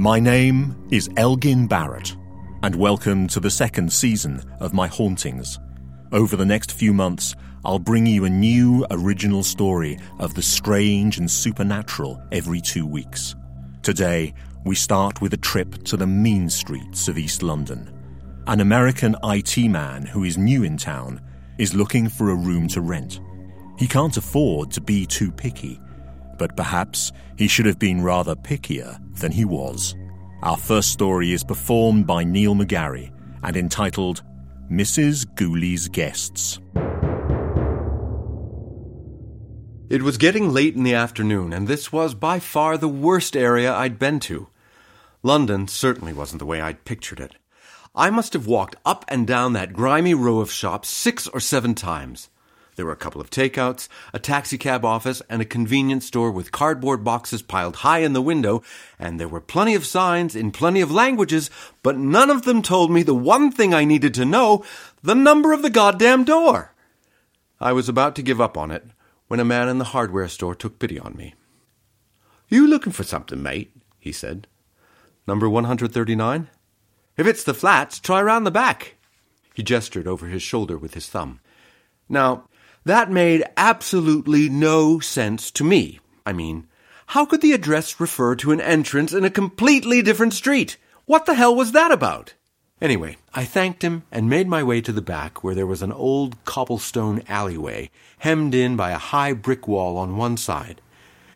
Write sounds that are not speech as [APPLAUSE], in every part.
My name is Elgin Barrett, and welcome to the second season of my hauntings. Over the next few months, I'll bring you a new original story of the strange and supernatural every two weeks. Today, we start with a trip to the mean streets of East London. An American IT man who is new in town is looking for a room to rent. He can't afford to be too picky, but perhaps he should have been rather pickier than he was. Our first story is performed by Neil McGarry and entitled Mrs. Gooley's Guests. It was getting late in the afternoon, and this was by far the worst area I'd been to. London certainly wasn't the way I'd pictured it. I must have walked up and down that grimy row of shops six or seven times. There were a couple of takeouts, a taxicab office, and a convenience store with cardboard boxes piled high in the window, and there were plenty of signs in plenty of languages, but none of them told me the one thing I needed to know the number of the goddamn door. I was about to give up on it when a man in the hardware store took pity on me. You looking for something, mate? he said. Number 139? If it's the flats, try round the back. He gestured over his shoulder with his thumb. Now, that made absolutely no sense to me. I mean, how could the address refer to an entrance in a completely different street? What the hell was that about? Anyway, I thanked him and made my way to the back where there was an old cobblestone alleyway, hemmed in by a high brick wall on one side.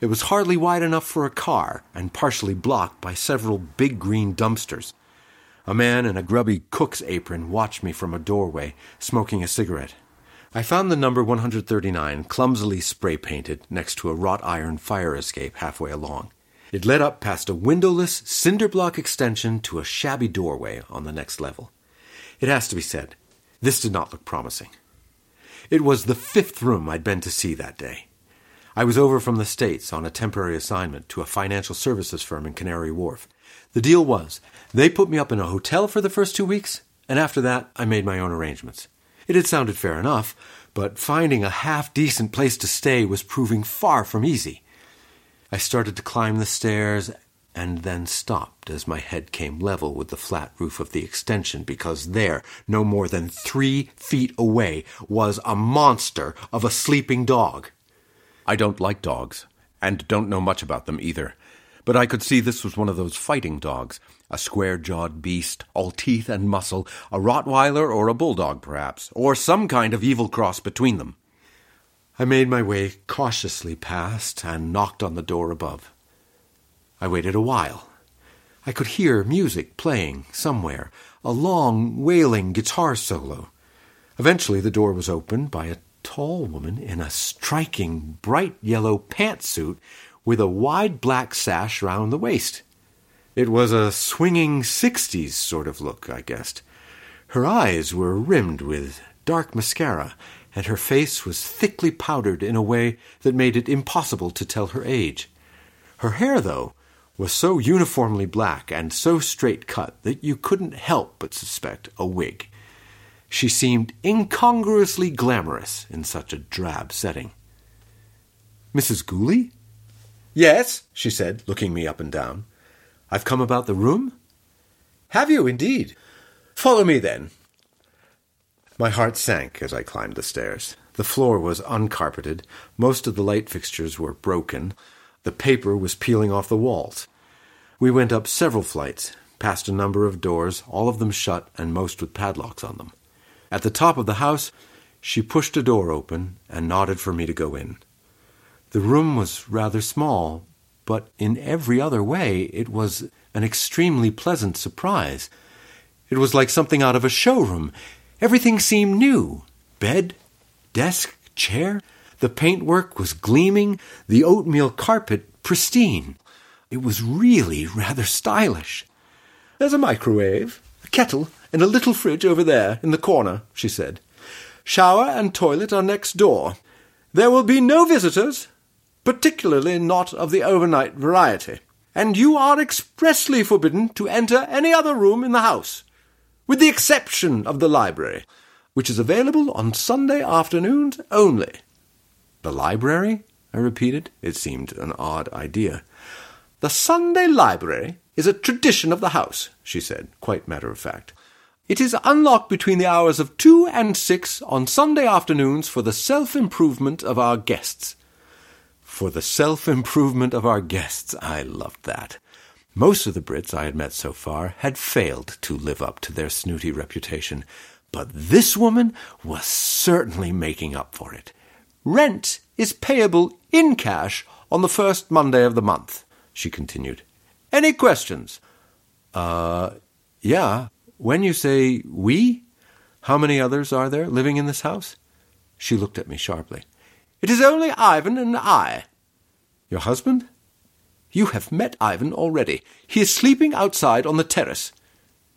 It was hardly wide enough for a car and partially blocked by several big green dumpsters. A man in a grubby cook's apron watched me from a doorway, smoking a cigarette. I found the number 139 clumsily spray painted next to a wrought iron fire escape halfway along. It led up past a windowless cinder block extension to a shabby doorway on the next level. It has to be said, this did not look promising. It was the fifth room I'd been to see that day. I was over from the States on a temporary assignment to a financial services firm in Canary Wharf. The deal was they put me up in a hotel for the first two weeks, and after that I made my own arrangements. It had sounded fair enough, but finding a half decent place to stay was proving far from easy. I started to climb the stairs and then stopped as my head came level with the flat roof of the extension because there, no more than three feet away, was a monster of a sleeping dog. I don't like dogs, and don't know much about them either, but I could see this was one of those fighting dogs, a square jawed beast, all teeth and muscle, a Rottweiler or a bulldog perhaps, or some kind of evil cross between them. I made my way cautiously past and knocked on the door above. I waited a while. I could hear music playing somewhere, a long, wailing guitar solo. Eventually, the door was opened by a tall woman in a striking, bright yellow pantsuit with a wide black sash round the waist. It was a swinging sixties sort of look, I guessed. Her eyes were rimmed with dark mascara, and her face was thickly powdered in a way that made it impossible to tell her age. Her hair, though, was so uniformly black and so straight cut that you couldn't help but suspect a wig. She seemed incongruously glamorous in such a drab setting. Mrs. Gooley? Yes, she said, looking me up and down. I've come about the room? Have you indeed? Follow me then. My heart sank as I climbed the stairs. The floor was uncarpeted, most of the light fixtures were broken, the paper was peeling off the walls. We went up several flights, past a number of doors, all of them shut and most with padlocks on them. At the top of the house, she pushed a door open and nodded for me to go in. The room was rather small, but in every other way it was an extremely pleasant surprise. It was like something out of a showroom. Everything seemed new bed, desk, chair. The paintwork was gleaming, the oatmeal carpet pristine. It was really rather stylish. There's a microwave, a kettle, and a little fridge over there in the corner, she said. Shower and toilet are next door. There will be no visitors, particularly not of the overnight variety, and you are expressly forbidden to enter any other room in the house, with the exception of the library, which is available on Sunday afternoons only. The library? I repeated. It seemed an odd idea. The Sunday library is a tradition of the house, she said, quite matter of fact. It is unlocked between the hours of two and six on Sunday afternoons for the self improvement of our guests. For the self improvement of our guests. I loved that. Most of the Brits I had met so far had failed to live up to their snooty reputation, but this woman was certainly making up for it. Rent is payable in cash on the first Monday of the month, she continued. Any questions? Uh, yeah. When you say we, how many others are there living in this house? She looked at me sharply. It is only Ivan and I. Your husband? You have met Ivan already. He is sleeping outside on the terrace.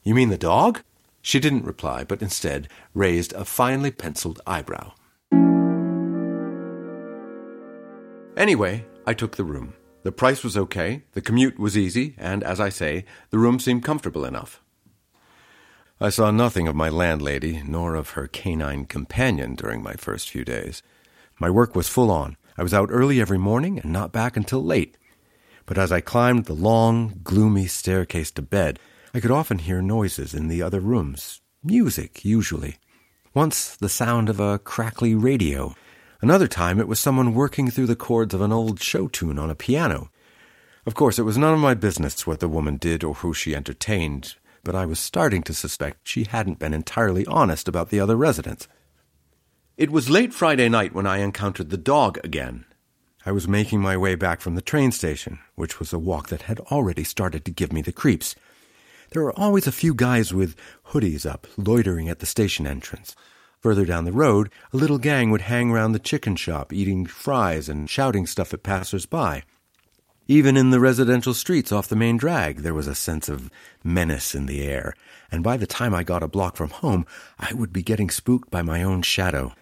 You mean the dog? She didn't reply, but instead raised a finely penciled eyebrow. Anyway, I took the room. The price was okay, the commute was easy, and as I say, the room seemed comfortable enough. I saw nothing of my landlady nor of her canine companion during my first few days. My work was full on. I was out early every morning and not back until late. But as I climbed the long, gloomy staircase to bed, I could often hear noises in the other rooms. Music, usually. Once the sound of a crackly radio. Another time it was someone working through the chords of an old show tune on a piano. Of course, it was none of my business what the woman did or who she entertained, but I was starting to suspect she hadn't been entirely honest about the other residents. It was late Friday night when I encountered the dog again. I was making my way back from the train station, which was a walk that had already started to give me the creeps. There were always a few guys with hoodies up, loitering at the station entrance. Further down the road, a little gang would hang round the chicken shop, eating fries and shouting stuff at passers by. Even in the residential streets off the main drag, there was a sense of menace in the air, and by the time I got a block from home, I would be getting spooked by my own shadow.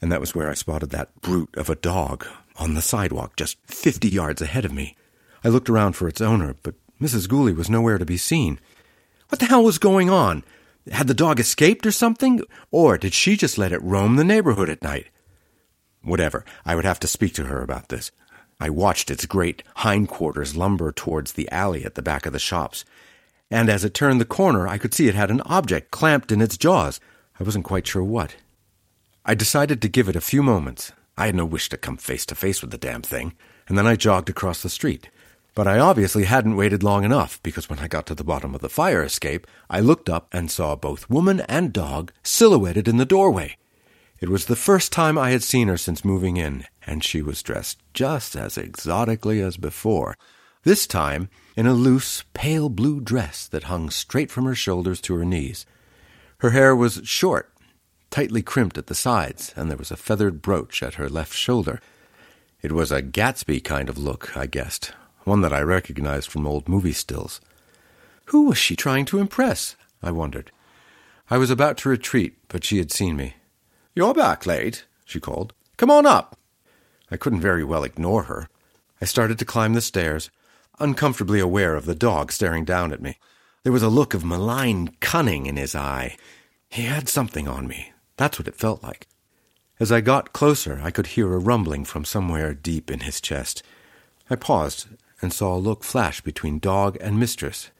And that was where I spotted that brute of a dog on the sidewalk just fifty yards ahead of me. I looked around for its owner, but Mrs. Gooley was nowhere to be seen. What the hell was going on? Had the dog escaped or something? Or did she just let it roam the neighborhood at night? Whatever, I would have to speak to her about this. I watched its great hindquarters lumber towards the alley at the back of the shops, and as it turned the corner, I could see it had an object clamped in its jaws. I wasn't quite sure what. I decided to give it a few moments. I had no wish to come face to face with the damn thing, and then I jogged across the street. But I obviously hadn't waited long enough, because when I got to the bottom of the fire escape, I looked up and saw both woman and dog silhouetted in the doorway. It was the first time I had seen her since moving in, and she was dressed just as exotically as before. This time in a loose, pale blue dress that hung straight from her shoulders to her knees. Her hair was short, tightly crimped at the sides, and there was a feathered brooch at her left shoulder. It was a Gatsby kind of look, I guessed, one that I recognized from old movie stills. Who was she trying to impress? I wondered. I was about to retreat, but she had seen me. You're back late, she called. Come on up. I couldn't very well ignore her. I started to climb the stairs, uncomfortably aware of the dog staring down at me. There was a look of malign cunning in his eye. He had something on me. That's what it felt like. As I got closer, I could hear a rumbling from somewhere deep in his chest. I paused and saw a look flash between dog and mistress.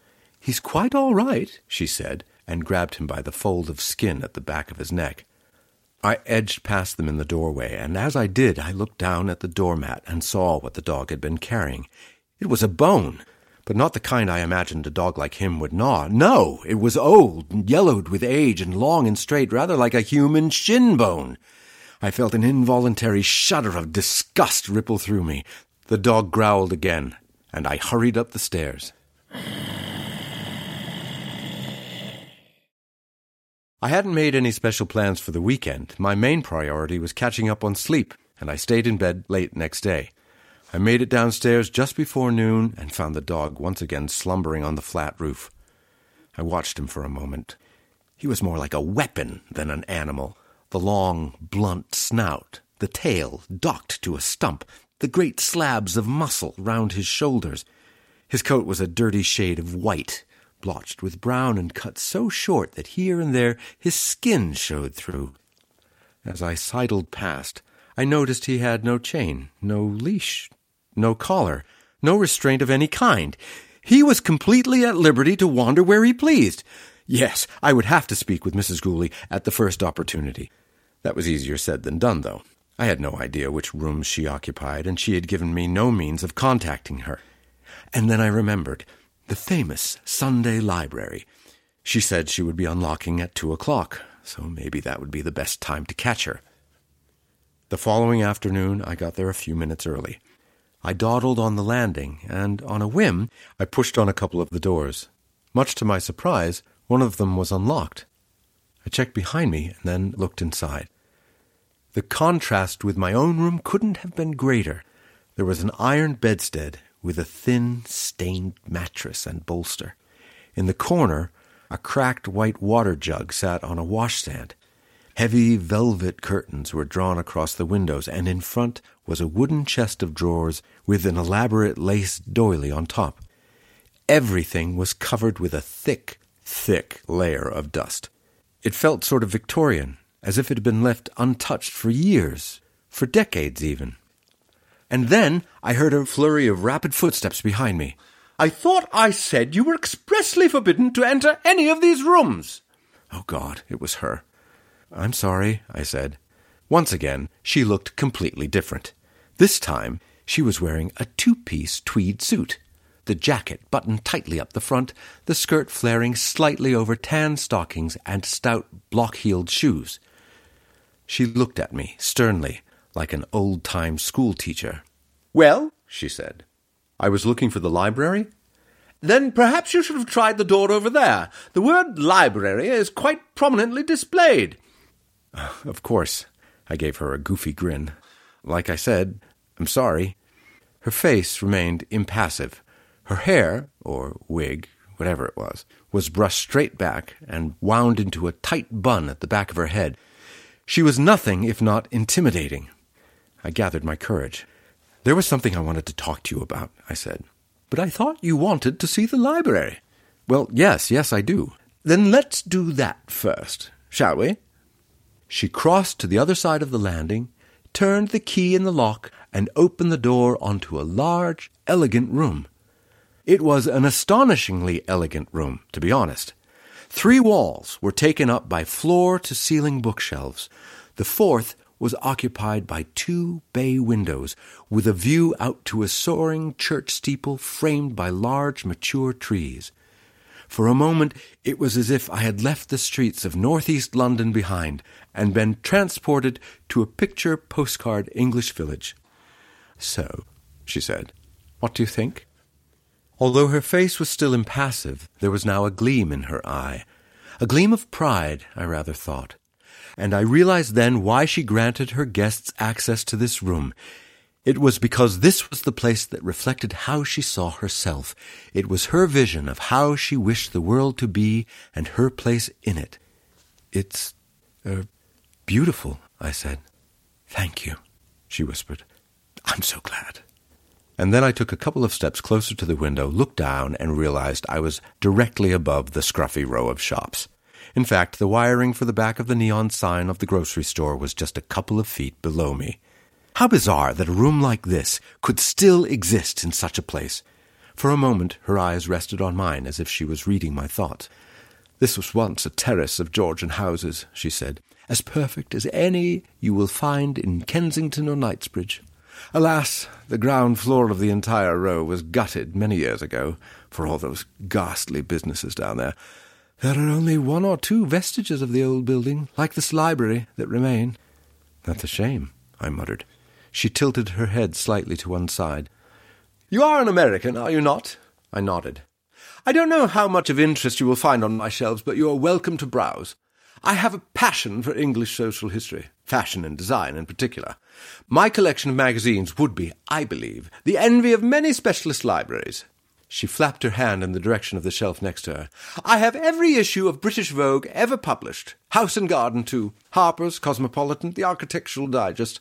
He's quite all right, she said, and grabbed him by the fold of skin at the back of his neck. I edged past them in the doorway, and as I did, I looked down at the doormat and saw what the dog had been carrying. It was a bone, but not the kind I imagined a dog like him would gnaw. No, it was old, yellowed with age, and long and straight, rather like a human shin bone. I felt an involuntary shudder of disgust ripple through me. The dog growled again, and I hurried up the stairs. I hadn't made any special plans for the weekend. My main priority was catching up on sleep, and I stayed in bed late next day. I made it downstairs just before noon and found the dog once again slumbering on the flat roof. I watched him for a moment. He was more like a weapon than an animal. The long, blunt snout, the tail docked to a stump, the great slabs of muscle round his shoulders. His coat was a dirty shade of white, blotched with brown and cut so short that here and there his skin showed through. As I sidled past, I noticed he had no chain, no leash, no collar, no restraint of any kind. He was completely at liberty to wander where he pleased. Yes, I would have to speak with Mrs. Gooley at the first opportunity. That was easier said than done, though. I had no idea which rooms she occupied, and she had given me no means of contacting her. And then I remembered the famous Sunday library. She said she would be unlocking at two o'clock, so maybe that would be the best time to catch her. The following afternoon, I got there a few minutes early. I dawdled on the landing, and on a whim, I pushed on a couple of the doors. Much to my surprise, one of them was unlocked. I checked behind me and then looked inside. The contrast with my own room couldn't have been greater. There was an iron bedstead with a thin, stained mattress and bolster. In the corner, a cracked white water jug sat on a washstand. Heavy velvet curtains were drawn across the windows, and in front was a wooden chest of drawers with an elaborate lace doily on top. Everything was covered with a thick, thick layer of dust. It felt sort of Victorian, as if it had been left untouched for years, for decades even. And then I heard a flurry of rapid footsteps behind me. I thought I said you were expressly forbidden to enter any of these rooms. Oh, God, it was her. I'm sorry, I said. Once again, she looked completely different. This time, she was wearing a two piece tweed suit, the jacket buttoned tightly up the front, the skirt flaring slightly over tan stockings and stout block heeled shoes. She looked at me sternly, like an old time school teacher. Well, she said. I was looking for the library? Then perhaps you should have tried the door over there. The word library is quite prominently displayed. [SIGHS] Of course. I gave her a goofy grin. Like I said, I'm sorry. Her face remained impassive. Her hair, or wig, whatever it was, was brushed straight back and wound into a tight bun at the back of her head. She was nothing if not intimidating. I gathered my courage. There was something I wanted to talk to you about, I said. But I thought you wanted to see the library. Well, yes, yes, I do. Then let's do that first, shall we? She crossed to the other side of the landing, turned the key in the lock, and opened the door onto a large, elegant room. It was an astonishingly elegant room, to be honest. Three walls were taken up by floor to ceiling bookshelves. The fourth was occupied by two bay windows with a view out to a soaring church steeple framed by large mature trees. For a moment it was as if I had left the streets of northeast London behind and been transported to a picture postcard English village. So, she said, what do you think? Although her face was still impassive, there was now a gleam in her eye. A gleam of pride, I rather thought. And I realized then why she granted her guests access to this room. It was because this was the place that reflected how she saw herself. It was her vision of how she wished the world to be and her place in it. It's, er, beautiful, I said. Thank you, she whispered. I'm so glad. And then I took a couple of steps closer to the window, looked down, and realized I was directly above the scruffy row of shops. In fact, the wiring for the back of the neon sign of the grocery store was just a couple of feet below me. How bizarre that a room like this could still exist in such a place. For a moment her eyes rested on mine as if she was reading my thoughts. This was once a terrace of Georgian houses, she said, as perfect as any you will find in Kensington or Knightsbridge. Alas, the ground floor of the entire row was gutted many years ago for all those ghastly businesses down there. There are only one or two vestiges of the old building, like this library, that remain. That's a shame, I muttered. She tilted her head slightly to one side. You are an American, are you not? I nodded. I don't know how much of interest you will find on my shelves, but you are welcome to browse. I have a passion for English social history, fashion and design in particular. My collection of magazines would be, I believe, the envy of many specialist libraries. She flapped her hand in the direction of the shelf next to her. I have every issue of British Vogue ever published. House and Garden, too. Harper's, Cosmopolitan, the Architectural Digest.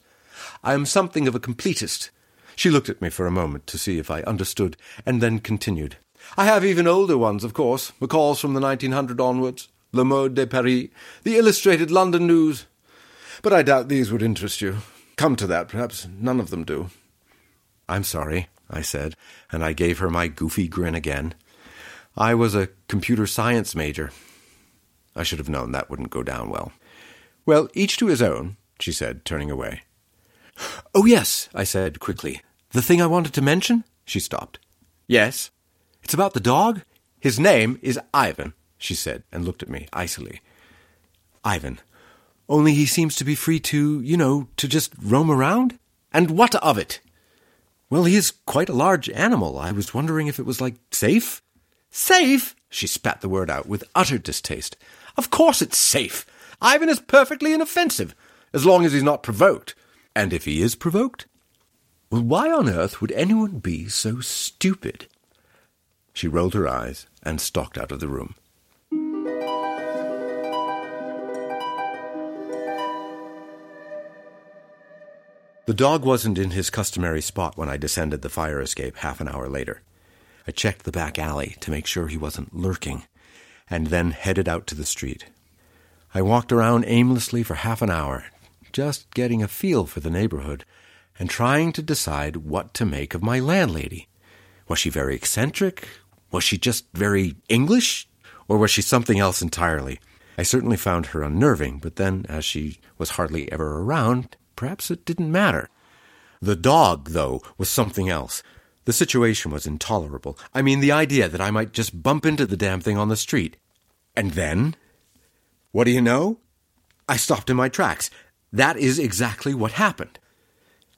I am something of a completist. She looked at me for a moment to see if I understood, and then continued. I have even older ones, of course, Macaulay's from the 1900 onwards, Le Mode de Paris, the Illustrated London News. But I doubt these would interest you. come to that. Perhaps none of them do. I'm sorry, I said, and I gave her my goofy grin again. I was a computer science major. I should have known that wouldn't go down well. Well, each to his own, she said, turning away. Oh, yes, I said quickly. The thing I wanted to mention? She stopped. Yes. It's about the dog? His name is Ivan, she said, and looked at me icily. Ivan. Only he seems to be free to, you know, to just roam around? And what of it? Well, he is quite a large animal. I was wondering if it was, like, safe? Safe? She spat the word out with utter distaste. Of course it's safe. Ivan is perfectly inoffensive, as long as he's not provoked. And if he is provoked? Well, why on earth would anyone be so stupid? She rolled her eyes and stalked out of the room. The dog wasn't in his customary spot when I descended the fire escape half an hour later. I checked the back alley to make sure he wasn't lurking, and then headed out to the street. I walked around aimlessly for half an hour, just getting a feel for the neighborhood and trying to decide what to make of my landlady. Was she very eccentric? Was she just very English? Or was she something else entirely? I certainly found her unnerving, but then, as she was hardly ever around, perhaps it didn't matter. The dog, though, was something else. The situation was intolerable. I mean, the idea that I might just bump into the damn thing on the street. And then? What do you know? I stopped in my tracks. That is exactly what happened.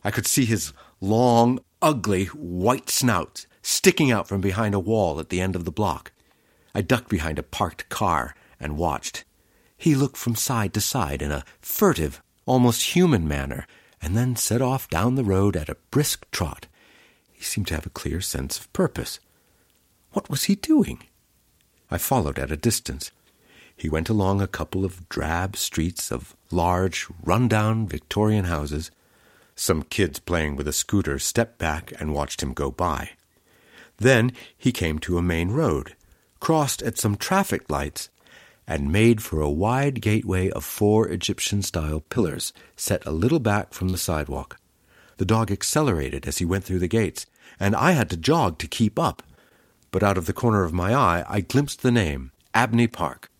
I could see his long, ugly, white snout sticking out from behind a wall at the end of the block. I ducked behind a parked car and watched. He looked from side to side in a furtive, almost human manner, and then set off down the road at a brisk trot. He seemed to have a clear sense of purpose. What was he doing? I followed at a distance. He went along a couple of drab streets of large, run-down Victorian houses. Some kids playing with a scooter stepped back and watched him go by. Then he came to a main road, crossed at some traffic lights, and made for a wide gateway of four Egyptian style pillars set a little back from the sidewalk. The dog accelerated as he went through the gates, and I had to jog to keep up. But out of the corner of my eye, I glimpsed the name Abney Park.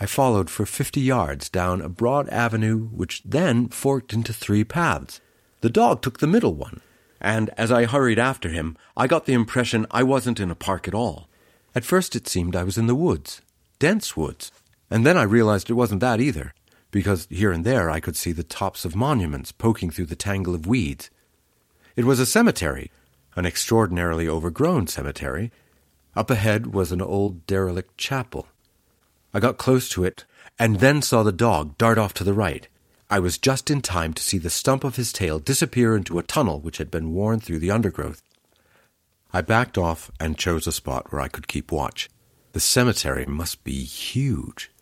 I followed for fifty yards down a broad avenue which then forked into three paths. The dog took the middle one, and as I hurried after him, I got the impression I wasn't in a park at all. At first it seemed I was in the woods, dense woods, and then I realized it wasn't that either, because here and there I could see the tops of monuments poking through the tangle of weeds. It was a cemetery, an extraordinarily overgrown cemetery. Up ahead was an old derelict chapel. I got close to it, and then saw the dog dart off to the right. I was just in time to see the stump of his tail disappear into a tunnel which had been worn through the undergrowth. I backed off and chose a spot where I could keep watch. The cemetery must be huge.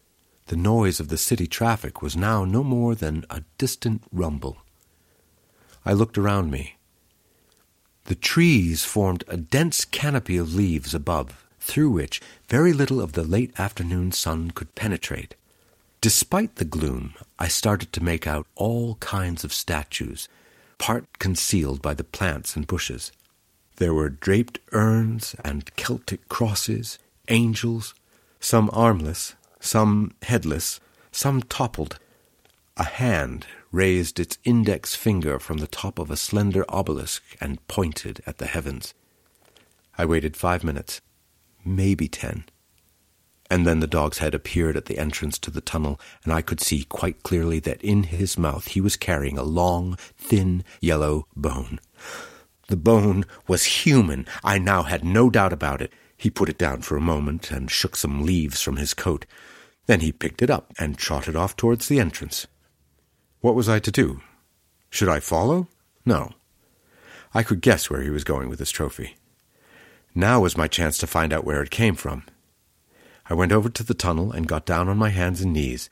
The noise of the city traffic was now no more than a distant rumble. I looked around me. The trees formed a dense canopy of leaves above, through which very little of the late afternoon sun could penetrate. Despite the gloom, I started to make out all kinds of statues, part concealed by the plants and bushes. There were draped urns and Celtic crosses, angels, some armless, some headless, some toppled. A hand raised its index finger from the top of a slender obelisk and pointed at the heavens. I waited five minutes, maybe ten. And then the dog's head appeared at the entrance to the tunnel, and I could see quite clearly that in his mouth he was carrying a long, thin, yellow bone. The bone was human. I now had no doubt about it. He put it down for a moment and shook some leaves from his coat. Then he picked it up and trotted off towards the entrance. What was I to do? Should I follow? No. I could guess where he was going with his trophy. Now was my chance to find out where it came from. I went over to the tunnel and got down on my hands and knees.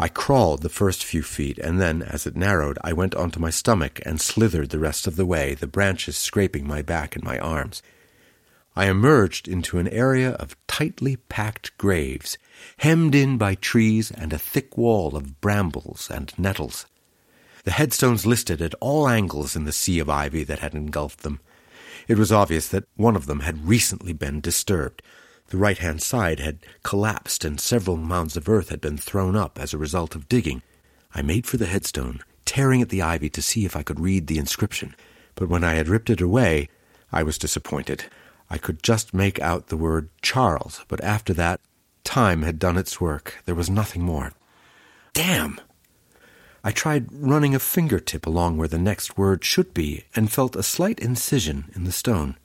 I crawled the first few feet, and then, as it narrowed, I went onto my stomach and slithered the rest of the way, the branches scraping my back and my arms. I emerged into an area of tightly packed graves, hemmed in by trees and a thick wall of brambles and nettles. the headstones listed at all angles in the sea of ivy that had engulfed them. It was obvious that one of them had recently been disturbed. The right hand side had collapsed and several mounds of earth had been thrown up as a result of digging. I made for the headstone, tearing at the ivy to see if I could read the inscription. But when I had ripped it away, I was disappointed. I could just make out the word Charles, but after that, time had done its work. There was nothing more. Damn! I tried running a fingertip along where the next word should be and felt a slight incision in the stone.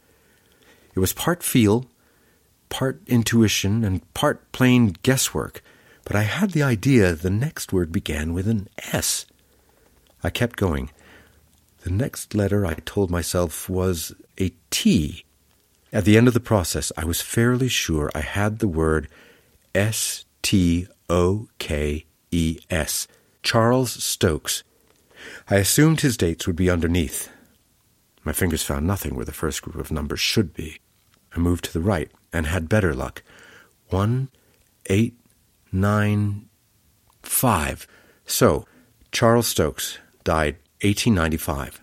It was part feel, part intuition, and part plain guesswork, but I had the idea the next word began with an S. I kept going. The next letter, I told myself, was a T. At the end of the process, I was fairly sure I had the word S T O K E S. Charles Stokes. I assumed his dates would be underneath. My fingers found nothing where the first group of numbers should be. I moved to the right and had better luck. One, eight, nine, five. So, Charles Stokes died 1895.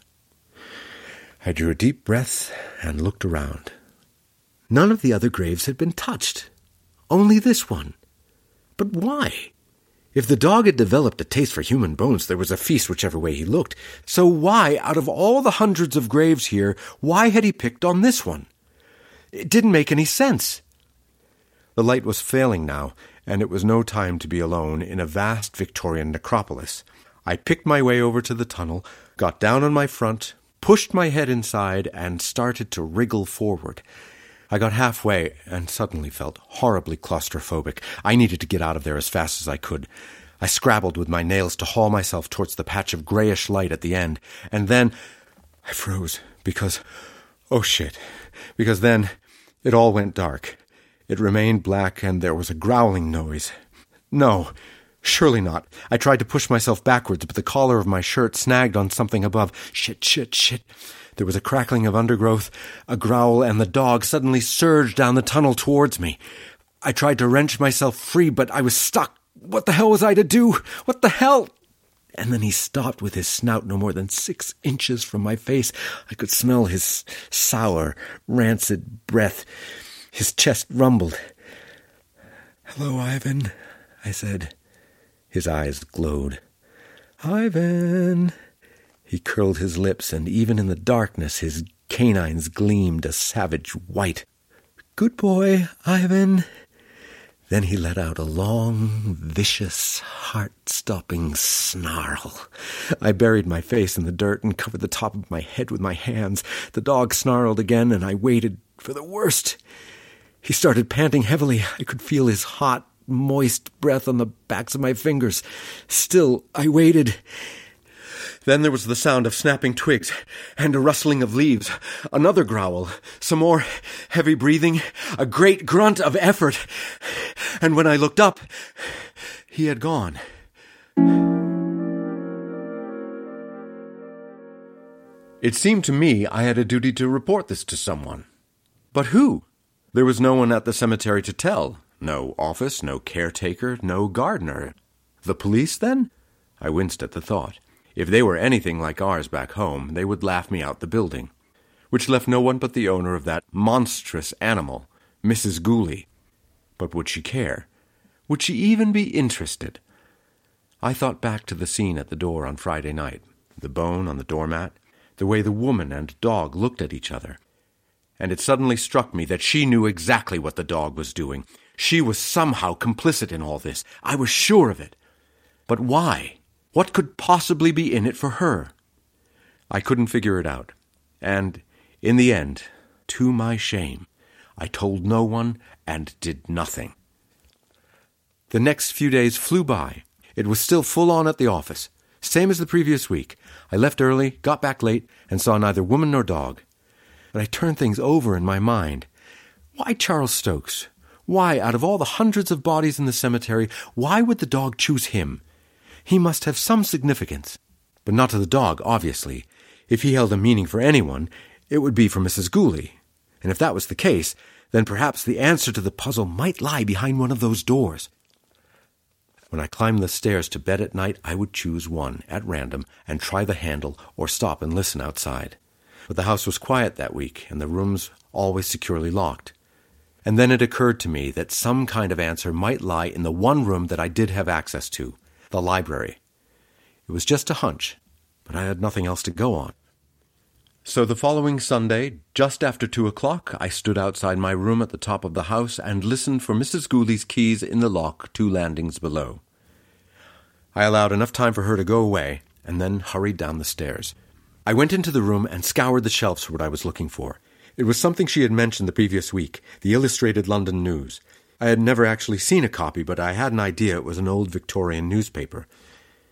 I drew a deep breath and looked around. None of the other graves had been touched. Only this one. But why? If the dog had developed a taste for human bones, there was a feast whichever way he looked. So why, out of all the hundreds of graves here, why had he picked on this one? It didn't make any sense. The light was failing now, and it was no time to be alone in a vast Victorian necropolis. I picked my way over to the tunnel, got down on my front, pushed my head inside, and started to wriggle forward. I got halfway and suddenly felt horribly claustrophobic. I needed to get out of there as fast as I could. I scrabbled with my nails to haul myself towards the patch of grayish light at the end, and then I froze because, oh shit, because then it all went dark. It remained black and there was a growling noise. No, surely not. I tried to push myself backwards, but the collar of my shirt snagged on something above. Shit, shit, shit. There was a crackling of undergrowth, a growl, and the dog suddenly surged down the tunnel towards me. I tried to wrench myself free, but I was stuck. What the hell was I to do? What the hell? And then he stopped with his snout no more than six inches from my face. I could smell his sour, rancid breath. His chest rumbled. Hello, Ivan, I said. His eyes glowed. Ivan, he curled his lips, and even in the darkness his canines gleamed a savage white. Good boy, Ivan. Then he let out a long, vicious, heart-stopping snarl. I buried my face in the dirt and covered the top of my head with my hands. The dog snarled again, and I waited for the worst. He started panting heavily. I could feel his hot, moist breath on the backs of my fingers. Still, I waited. Then there was the sound of snapping twigs and a rustling of leaves, another growl, some more heavy breathing, a great grunt of effort. And when I looked up, he had gone. It seemed to me I had a duty to report this to someone. But who? There was no one at the cemetery to tell. No office, no caretaker, no gardener. The police, then? I winced at the thought. If they were anything like ours back home, they would laugh me out the building. Which left no one but the owner of that monstrous animal, Mrs. Gooley. But would she care? Would she even be interested? I thought back to the scene at the door on Friday night, the bone on the doormat, the way the woman and dog looked at each other. And it suddenly struck me that she knew exactly what the dog was doing. She was somehow complicit in all this. I was sure of it. But why? What could possibly be in it for her? I couldn't figure it out. And, in the end, to my shame, I told no one and did nothing. The next few days flew by. It was still full on at the office, same as the previous week. I left early, got back late, and saw neither woman nor dog. But I turned things over in my mind. Why Charles Stokes? Why, out of all the hundreds of bodies in the cemetery, why would the dog choose him? He must have some significance. But not to the dog, obviously. If he held a meaning for anyone, it would be for Mrs. Gooley. And if that was the case, then perhaps the answer to the puzzle might lie behind one of those doors. When I climbed the stairs to bed at night, I would choose one at random and try the handle or stop and listen outside. But the house was quiet that week, and the rooms always securely locked. And then it occurred to me that some kind of answer might lie in the one room that I did have access to the library. It was just a hunch, but I had nothing else to go on. So the following Sunday, just after two o'clock, I stood outside my room at the top of the house and listened for Mrs. Gooley's keys in the lock two landings below. I allowed enough time for her to go away, and then hurried down the stairs. I went into the room and scoured the shelves for what I was looking for. It was something she had mentioned the previous week, the Illustrated London News. I had never actually seen a copy, but I had an idea it was an old Victorian newspaper.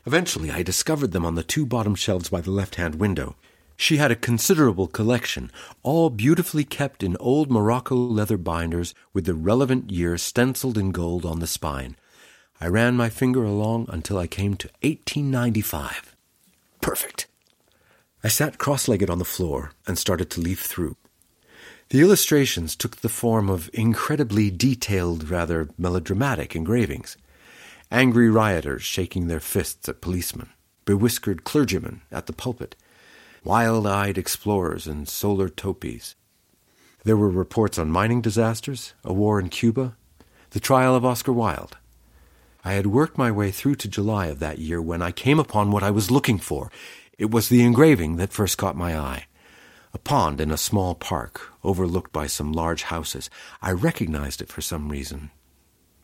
Eventually, I discovered them on the two bottom shelves by the left hand window. She had a considerable collection, all beautifully kept in old Morocco leather binders with the relevant year stenciled in gold on the spine. I ran my finger along until I came to 1895. Perfect. I sat cross legged on the floor and started to leaf through. The illustrations took the form of incredibly detailed, rather melodramatic engravings. Angry rioters shaking their fists at policemen, bewhiskered clergymen at the pulpit, wild eyed explorers in solar topies. There were reports on mining disasters, a war in Cuba, the trial of Oscar Wilde. I had worked my way through to July of that year when I came upon what I was looking for. It was the engraving that first caught my eye. A pond in a small park, overlooked by some large houses. I recognized it for some reason.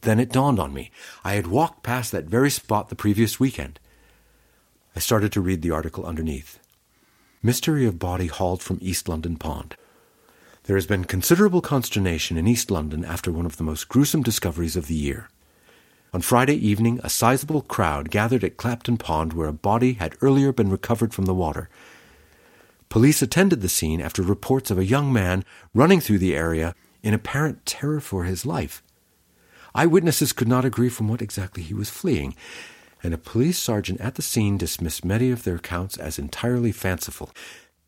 Then it dawned on me. I had walked past that very spot the previous weekend. I started to read the article underneath. Mystery of body hauled from East London Pond. There has been considerable consternation in East London after one of the most gruesome discoveries of the year. On Friday evening, a sizable crowd gathered at Clapton Pond where a body had earlier been recovered from the water. Police attended the scene after reports of a young man running through the area in apparent terror for his life. Eyewitnesses could not agree from what exactly he was fleeing, and a police sergeant at the scene dismissed many of their accounts as entirely fanciful.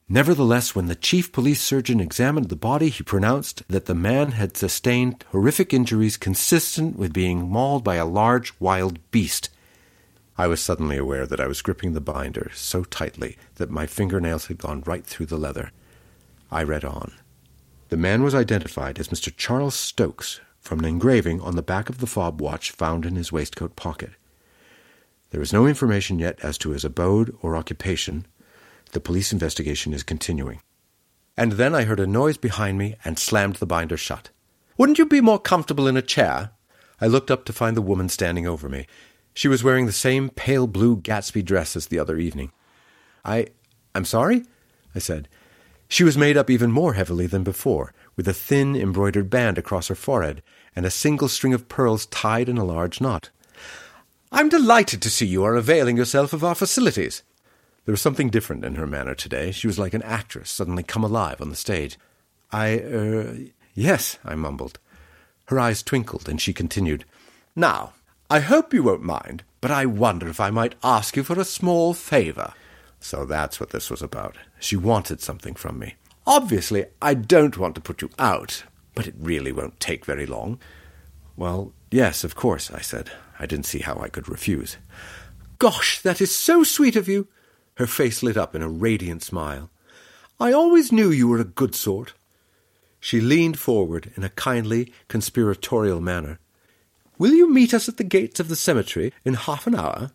Nevertheless, when the chief police surgeon examined the body, he pronounced that the man had sustained horrific injuries consistent with being mauled by a large wild beast. I was suddenly aware that I was gripping the binder so tightly that my fingernails had gone right through the leather. I read on. The man was identified as Mr. Charles Stokes from an engraving on the back of the fob watch found in his waistcoat pocket. There is no information yet as to his abode or occupation. The police investigation is continuing. And then I heard a noise behind me and slammed the binder shut. Wouldn't you be more comfortable in a chair? I looked up to find the woman standing over me. She was wearing the same pale blue Gatsby dress as the other evening. I. I'm sorry? I said. She was made up even more heavily than before, with a thin embroidered band across her forehead and a single string of pearls tied in a large knot. I'm delighted to see you are availing yourself of our facilities. There was something different in her manner today. She was like an actress suddenly come alive on the stage. I, er, yes, I mumbled. Her eyes twinkled, and she continued, Now, I hope you won't mind, but I wonder if I might ask you for a small favor. So that's what this was about. She wanted something from me. Obviously, I don't want to put you out, but it really won't take very long. Well, yes, of course, I said. I didn't see how I could refuse. Gosh, that is so sweet of you! Her face lit up in a radiant smile. I always knew you were a good sort. She leaned forward in a kindly, conspiratorial manner. Will you meet us at the gates of the cemetery in half an hour?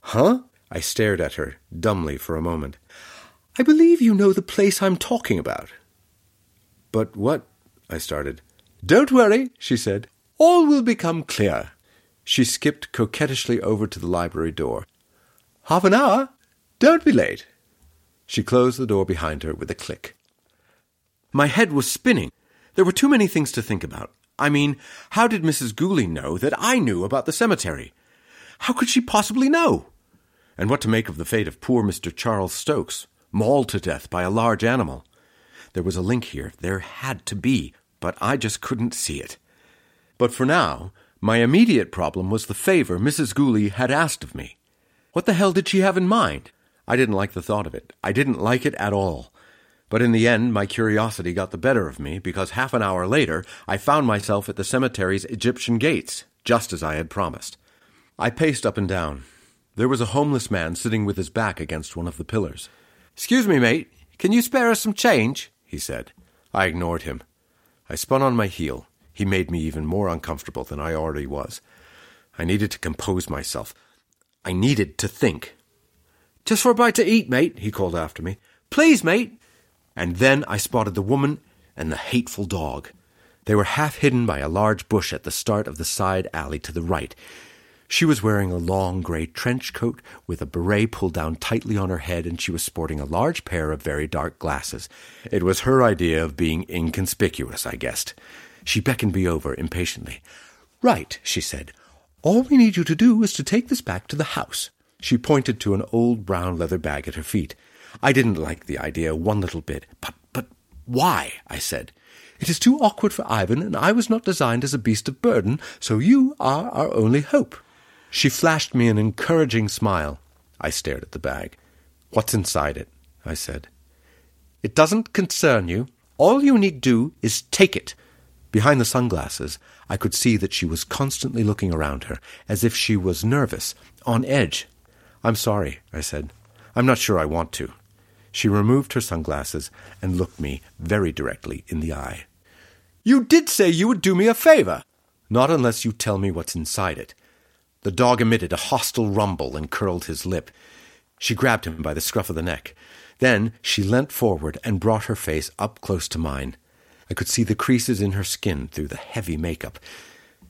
Huh? I stared at her dumbly for a moment. I believe you know the place I'm talking about. But what? I started. Don't worry, she said. All will become clear. She skipped coquettishly over to the library door. Half an hour? Don't be late. She closed the door behind her with a click. My head was spinning. There were too many things to think about. I mean, how did Mrs. Gooley know that I knew about the cemetery? How could she possibly know? And what to make of the fate of poor Mr. Charles Stokes, mauled to death by a large animal? There was a link here. There had to be, but I just couldn't see it. But for now, my immediate problem was the favor Mrs. Gooley had asked of me. What the hell did she have in mind? I didn't like the thought of it. I didn't like it at all. But in the end, my curiosity got the better of me because half an hour later, I found myself at the cemetery's Egyptian gates, just as I had promised. I paced up and down. There was a homeless man sitting with his back against one of the pillars. Excuse me, mate. Can you spare us some change? he said. I ignored him. I spun on my heel. He made me even more uncomfortable than I already was. I needed to compose myself. I needed to think. Just for a bite to eat, mate, he called after me. Please, mate. And then I spotted the woman and the hateful dog. They were half hidden by a large bush at the start of the side alley to the right. She was wearing a long grey trench coat with a beret pulled down tightly on her head, and she was sporting a large pair of very dark glasses. It was her idea of being inconspicuous, I guessed. She beckoned me over impatiently. Right, she said. All we need you to do is to take this back to the house. She pointed to an old brown leather bag at her feet. I didn't like the idea one little bit. But, but why? I said. It is too awkward for Ivan, and I was not designed as a beast of burden, so you are our only hope. She flashed me an encouraging smile. I stared at the bag. What's inside it? I said. It doesn't concern you. All you need do is take it. Behind the sunglasses, I could see that she was constantly looking around her, as if she was nervous, on edge. I'm sorry, I said. I'm not sure I want to. She removed her sunglasses and looked me very directly in the eye. You did say you would do me a favor. Not unless you tell me what's inside it. The dog emitted a hostile rumble and curled his lip. She grabbed him by the scruff of the neck. Then she leant forward and brought her face up close to mine. I could see the creases in her skin through the heavy makeup.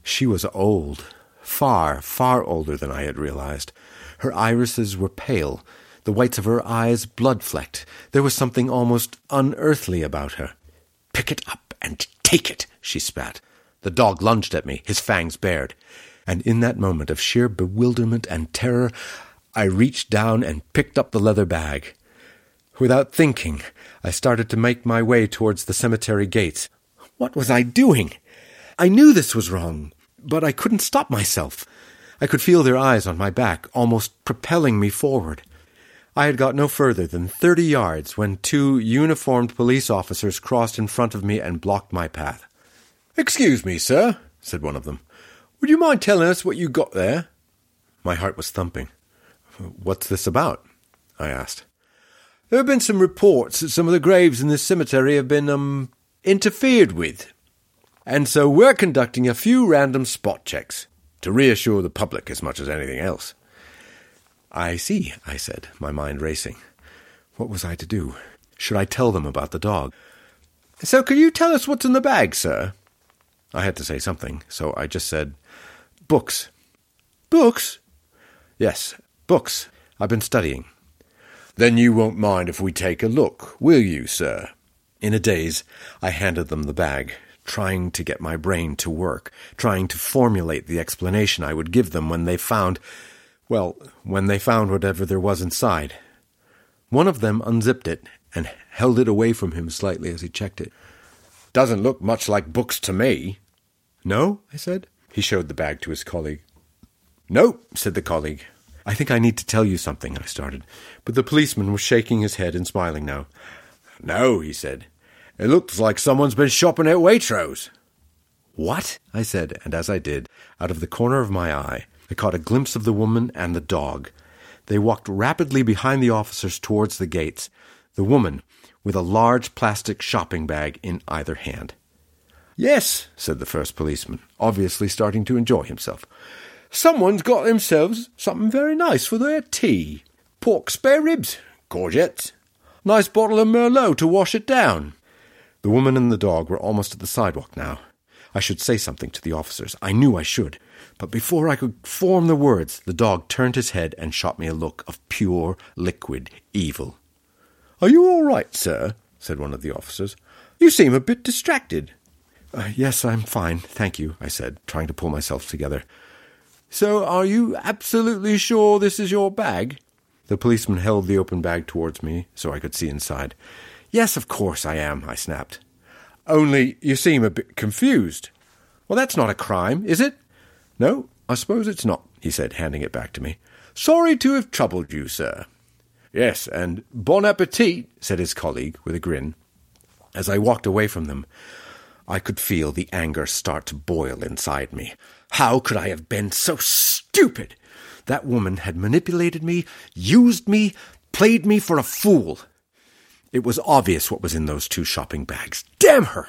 She was old, far, far older than I had realized. Her irises were pale, the whites of her eyes blood flecked. There was something almost unearthly about her. Pick it up and take it, she spat. The dog lunged at me, his fangs bared and in that moment of sheer bewilderment and terror, I reached down and picked up the leather bag. Without thinking, I started to make my way towards the cemetery gates. What was I doing? I knew this was wrong, but I couldn't stop myself. I could feel their eyes on my back, almost propelling me forward. I had got no further than thirty yards when two uniformed police officers crossed in front of me and blocked my path. Excuse me, sir, said one of them. Would you mind telling us what you got there? My heart was thumping. What's this about? I asked. There have been some reports that some of the graves in this cemetery have been, um, interfered with. And so we're conducting a few random spot checks to reassure the public as much as anything else. I see, I said, my mind racing. What was I to do? Should I tell them about the dog? So could you tell us what's in the bag, sir? I had to say something, so I just said, Books. Books? Yes, books. I've been studying. Then you won't mind if we take a look, will you, sir? In a daze, I handed them the bag, trying to get my brain to work, trying to formulate the explanation I would give them when they found, well, when they found whatever there was inside. One of them unzipped it and held it away from him slightly as he checked it. Doesn't look much like books to me. No, I said. He showed the bag to his colleague. No, said the colleague. I think I need to tell you something, I started. But the policeman was shaking his head and smiling now. No, he said. It looks like someone's been shopping at Waitrose. What? I said, and as I did, out of the corner of my eye, I caught a glimpse of the woman and the dog. They walked rapidly behind the officers towards the gates, the woman with a large plastic shopping bag in either hand. Yes, said the first policeman, obviously starting to enjoy himself. Someone's got themselves something very nice for their tea. Pork spare ribs, courgettes, nice bottle of Merlot to wash it down. The woman and the dog were almost at the sidewalk now. I should say something to the officers. I knew I should. But before I could form the words, the dog turned his head and shot me a look of pure, liquid evil. Are you all right, sir? said one of the officers. You seem a bit distracted. Uh, yes, I'm fine, thank you, I said, trying to pull myself together. So, are you absolutely sure this is your bag? The policeman held the open bag towards me so I could see inside. Yes, of course I am, I snapped. Only you seem a bit confused. Well, that's not a crime, is it? No, I suppose it's not, he said, handing it back to me. Sorry to have troubled you, sir. Yes, and bon appetit, said his colleague with a grin. As I walked away from them, I could feel the anger start to boil inside me. How could I have been so stupid? That woman had manipulated me, used me, played me for a fool. It was obvious what was in those two shopping bags. Damn her!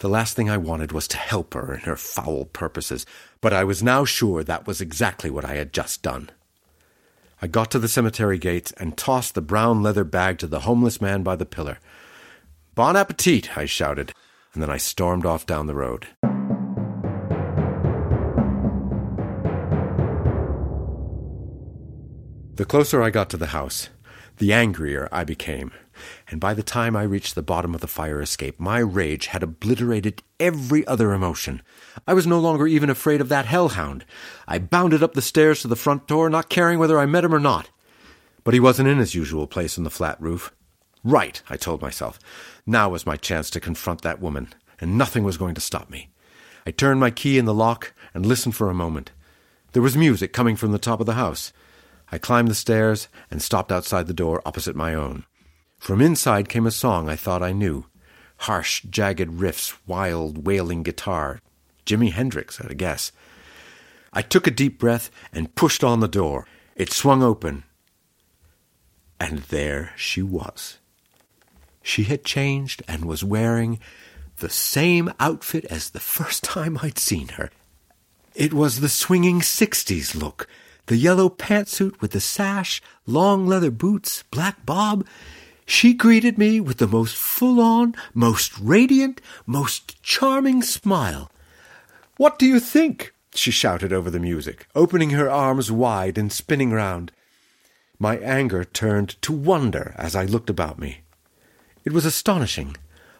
The last thing I wanted was to help her in her foul purposes, but I was now sure that was exactly what I had just done. I got to the cemetery gates and tossed the brown leather bag to the homeless man by the pillar. Bon appetit, I shouted, and then I stormed off down the road. The closer I got to the house, the angrier I became and by the time I reached the bottom of the fire escape, my rage had obliterated every other emotion. I was no longer even afraid of that hellhound. I bounded up the stairs to the front door, not caring whether I met him or not. But he wasn't in his usual place on the flat roof. Right, I told myself. Now was my chance to confront that woman, and nothing was going to stop me. I turned my key in the lock and listened for a moment. There was music coming from the top of the house. I climbed the stairs and stopped outside the door opposite my own. From inside came a song I thought I knew. Harsh, jagged riffs, wild, wailing guitar. Jimi Hendrix, a guess. I took a deep breath and pushed on the door. It swung open. And there she was. She had changed and was wearing the same outfit as the first time I'd seen her. It was the swinging sixties look, the yellow pantsuit with the sash, long leather boots, black bob. She greeted me with the most full on, most radiant, most charming smile. What do you think? she shouted over the music, opening her arms wide and spinning round. My anger turned to wonder as I looked about me. It was astonishing.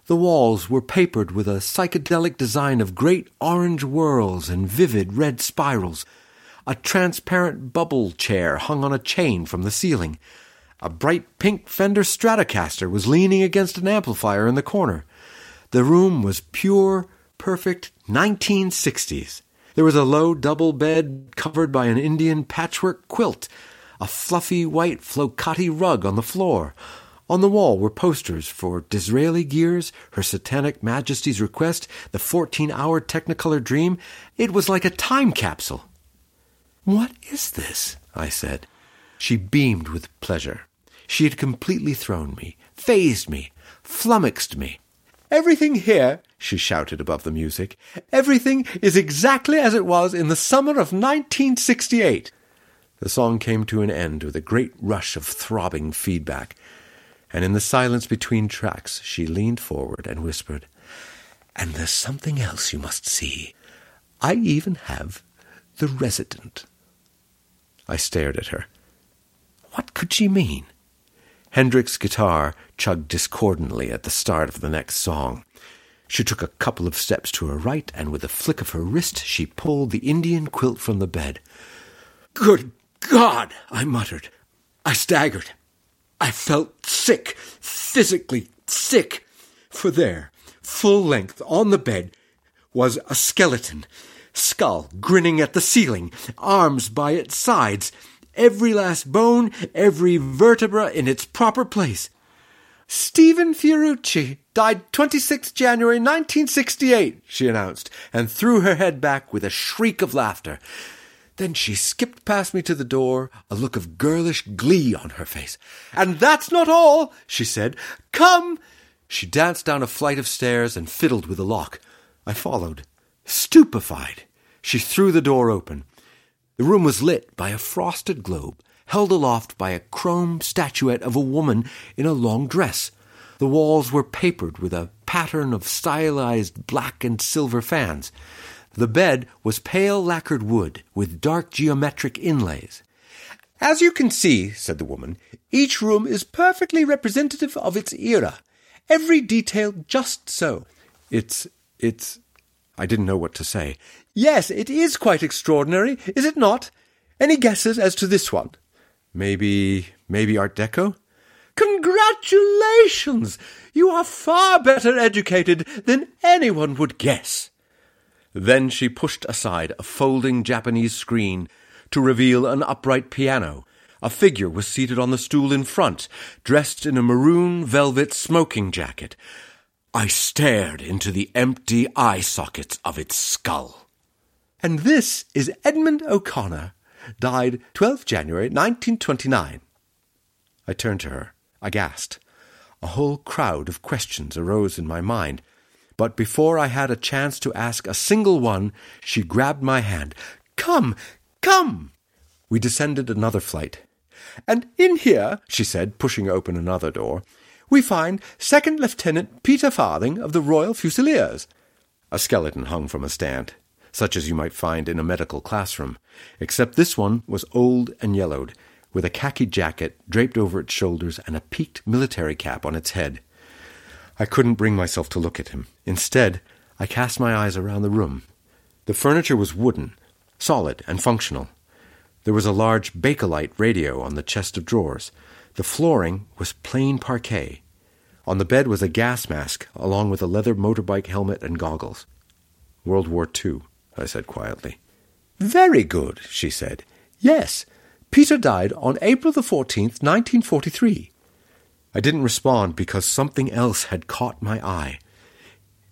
The walls were papered with a psychedelic design of great orange whorls and vivid red spirals. A transparent bubble chair hung on a chain from the ceiling. A bright pink Fender Stratocaster was leaning against an amplifier in the corner. The room was pure, perfect 1960s. There was a low double bed covered by an Indian patchwork quilt, a fluffy white flokati rug on the floor. On the wall were posters for Disraeli Gears, Her Satanic Majesties Request, the 14 hour Technicolor Dream. It was like a time capsule. What is this? I said. She beamed with pleasure. She had completely thrown me, fazed me, flummoxed me. Everything here, she shouted above the music, everything is exactly as it was in the summer of 1968. The song came to an end with a great rush of throbbing feedback, and in the silence between tracks she leaned forward and whispered, And there's something else you must see. I even have the resident. I stared at her. What could she mean? Hendrix's guitar chugged discordantly at the start of the next song. She took a couple of steps to her right, and with a flick of her wrist, she pulled the Indian quilt from the bed. Good God! I muttered. I staggered. I felt sick, physically sick. For there, full length on the bed, was a skeleton, skull grinning at the ceiling, arms by its sides, every last bone, every vertebra in its proper place. Stephen Fiorucci died 26 January 1968, she announced, and threw her head back with a shriek of laughter. Then she skipped past me to the door, a look of girlish glee on her face. And that's not all, she said. Come! She danced down a flight of stairs and fiddled with the lock. I followed, stupefied. She threw the door open. The room was lit by a frosted globe, held aloft by a chrome statuette of a woman in a long dress. The walls were papered with a pattern of stylized black and silver fans. The bed was pale lacquered wood with dark geometric inlays. As you can see, said the woman, each room is perfectly representative of its era. Every detail just so. It's. it's. I didn't know what to say. Yes, it is quite extraordinary, is it not? Any guesses as to this one? Maybe, maybe Art Deco? Congratulations! You are far better educated than anyone would guess. Then she pushed aside a folding Japanese screen to reveal an upright piano. A figure was seated on the stool in front, dressed in a maroon velvet smoking jacket. I stared into the empty eye sockets of its skull. And this is Edmund O'Connor, died 12th January 1929. I turned to her, aghast. A whole crowd of questions arose in my mind, but before I had a chance to ask a single one, she grabbed my hand. Come, come! We descended another flight. And in here, she said, pushing open another door, we find Second Lieutenant Peter Farthing of the Royal Fusiliers. A skeleton hung from a stand, such as you might find in a medical classroom, except this one was old and yellowed, with a khaki jacket draped over its shoulders and a peaked military cap on its head. I couldn't bring myself to look at him. Instead, I cast my eyes around the room. The furniture was wooden, solid, and functional. There was a large Bakelite radio on the chest of drawers. The flooring was plain parquet. On the bed was a gas mask, along with a leather motorbike helmet and goggles. World War II, I said quietly. Very good, she said. Yes, Peter died on April the 14th, 1943. I didn't respond because something else had caught my eye.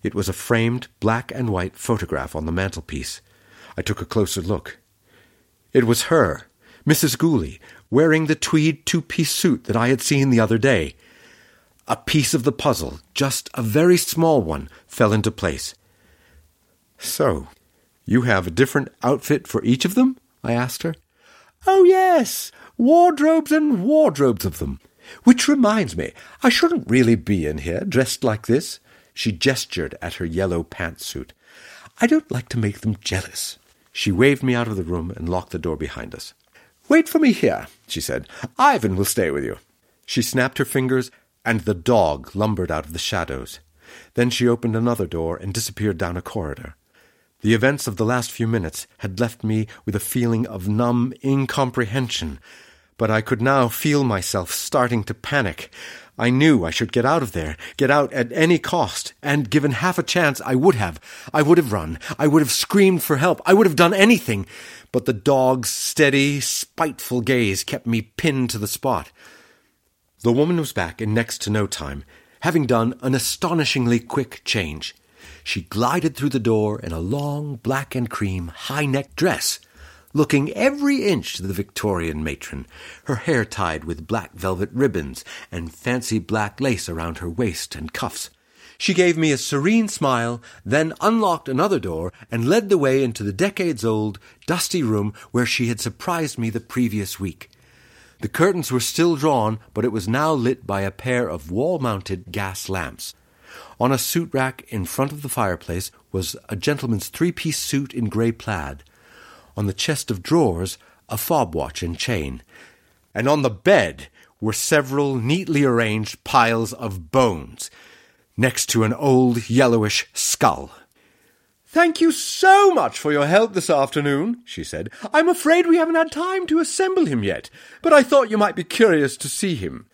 It was a framed black and white photograph on the mantelpiece. I took a closer look. It was her, Mrs. Gooley, wearing the tweed two piece suit that I had seen the other day. A piece of the puzzle, just a very small one, fell into place. So, you have a different outfit for each of them? I asked her. Oh, yes, wardrobes and wardrobes of them. Which reminds me, I shouldn't really be in here dressed like this. She gestured at her yellow pantsuit. I don't like to make them jealous. She waved me out of the room and locked the door behind us. Wait for me here, she said. Ivan will stay with you. She snapped her fingers, and the dog lumbered out of the shadows. Then she opened another door and disappeared down a corridor. The events of the last few minutes had left me with a feeling of numb incomprehension, but I could now feel myself starting to panic. I knew I should get out of there, get out at any cost, and given half a chance, I would have. I would have run. I would have screamed for help. I would have done anything. But the dog's steady, spiteful gaze kept me pinned to the spot. The woman was back in next to no time, having done an astonishingly quick change. She glided through the door in a long black and cream high necked dress looking every inch the Victorian matron, her hair tied with black velvet ribbons and fancy black lace around her waist and cuffs. She gave me a serene smile, then unlocked another door and led the way into the decades old, dusty room where she had surprised me the previous week. The curtains were still drawn, but it was now lit by a pair of wall mounted gas lamps. On a suit rack in front of the fireplace was a gentleman's three piece suit in grey plaid on the chest of drawers a fob watch and chain, and on the bed were several neatly arranged piles of bones, next to an old yellowish skull. Thank you so much for your help this afternoon, she said. I'm afraid we haven't had time to assemble him yet, but I thought you might be curious to see him.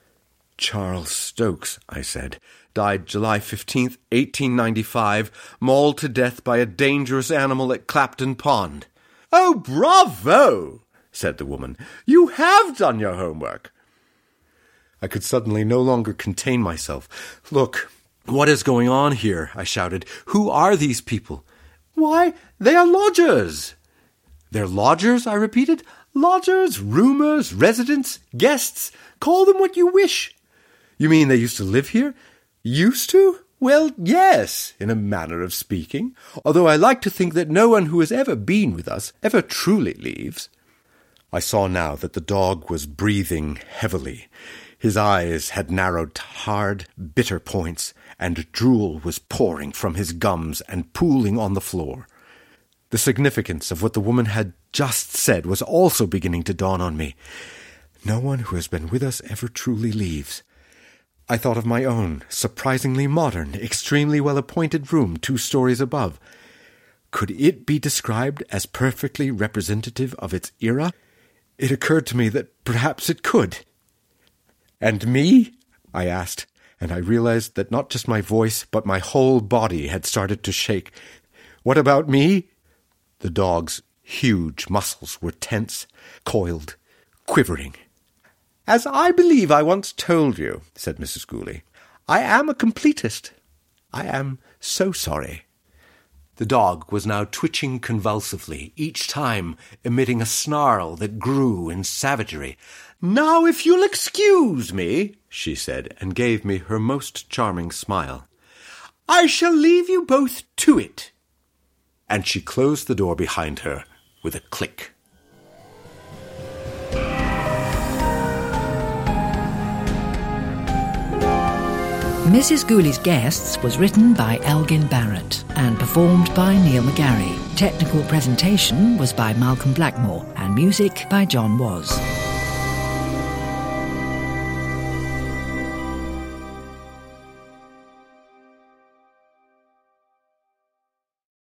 Charles Stokes, I said, died July 15th, 1895, mauled to death by a dangerous animal at Clapton Pond. Oh, bravo! said the woman. You have done your homework. I could suddenly no longer contain myself. Look, what is going on here? I shouted. Who are these people? Why, they are lodgers. They're lodgers? I repeated. Lodgers, roomers, residents, guests. Call them what you wish. You mean they used to live here? Used to? Well, yes, in a manner of speaking, although I like to think that no one who has ever been with us ever truly leaves. I saw now that the dog was breathing heavily. His eyes had narrowed to hard, bitter points, and drool was pouring from his gums and pooling on the floor. The significance of what the woman had just said was also beginning to dawn on me. No one who has been with us ever truly leaves. I thought of my own, surprisingly modern, extremely well appointed room two stories above. Could it be described as perfectly representative of its era? It occurred to me that perhaps it could. And me? I asked, and I realized that not just my voice, but my whole body had started to shake. What about me? The dog's huge muscles were tense, coiled, quivering. As I believe I once told you, said Mrs. Gooley, I am a completist. I am so sorry. The dog was now twitching convulsively, each time emitting a snarl that grew in savagery. Now, if you'll excuse me, she said, and gave me her most charming smile, I shall leave you both to it. And she closed the door behind her with a click. Mrs. Gooley's Guests was written by Elgin Barrett and performed by Neil McGarry. Technical presentation was by Malcolm Blackmore and music by John Was.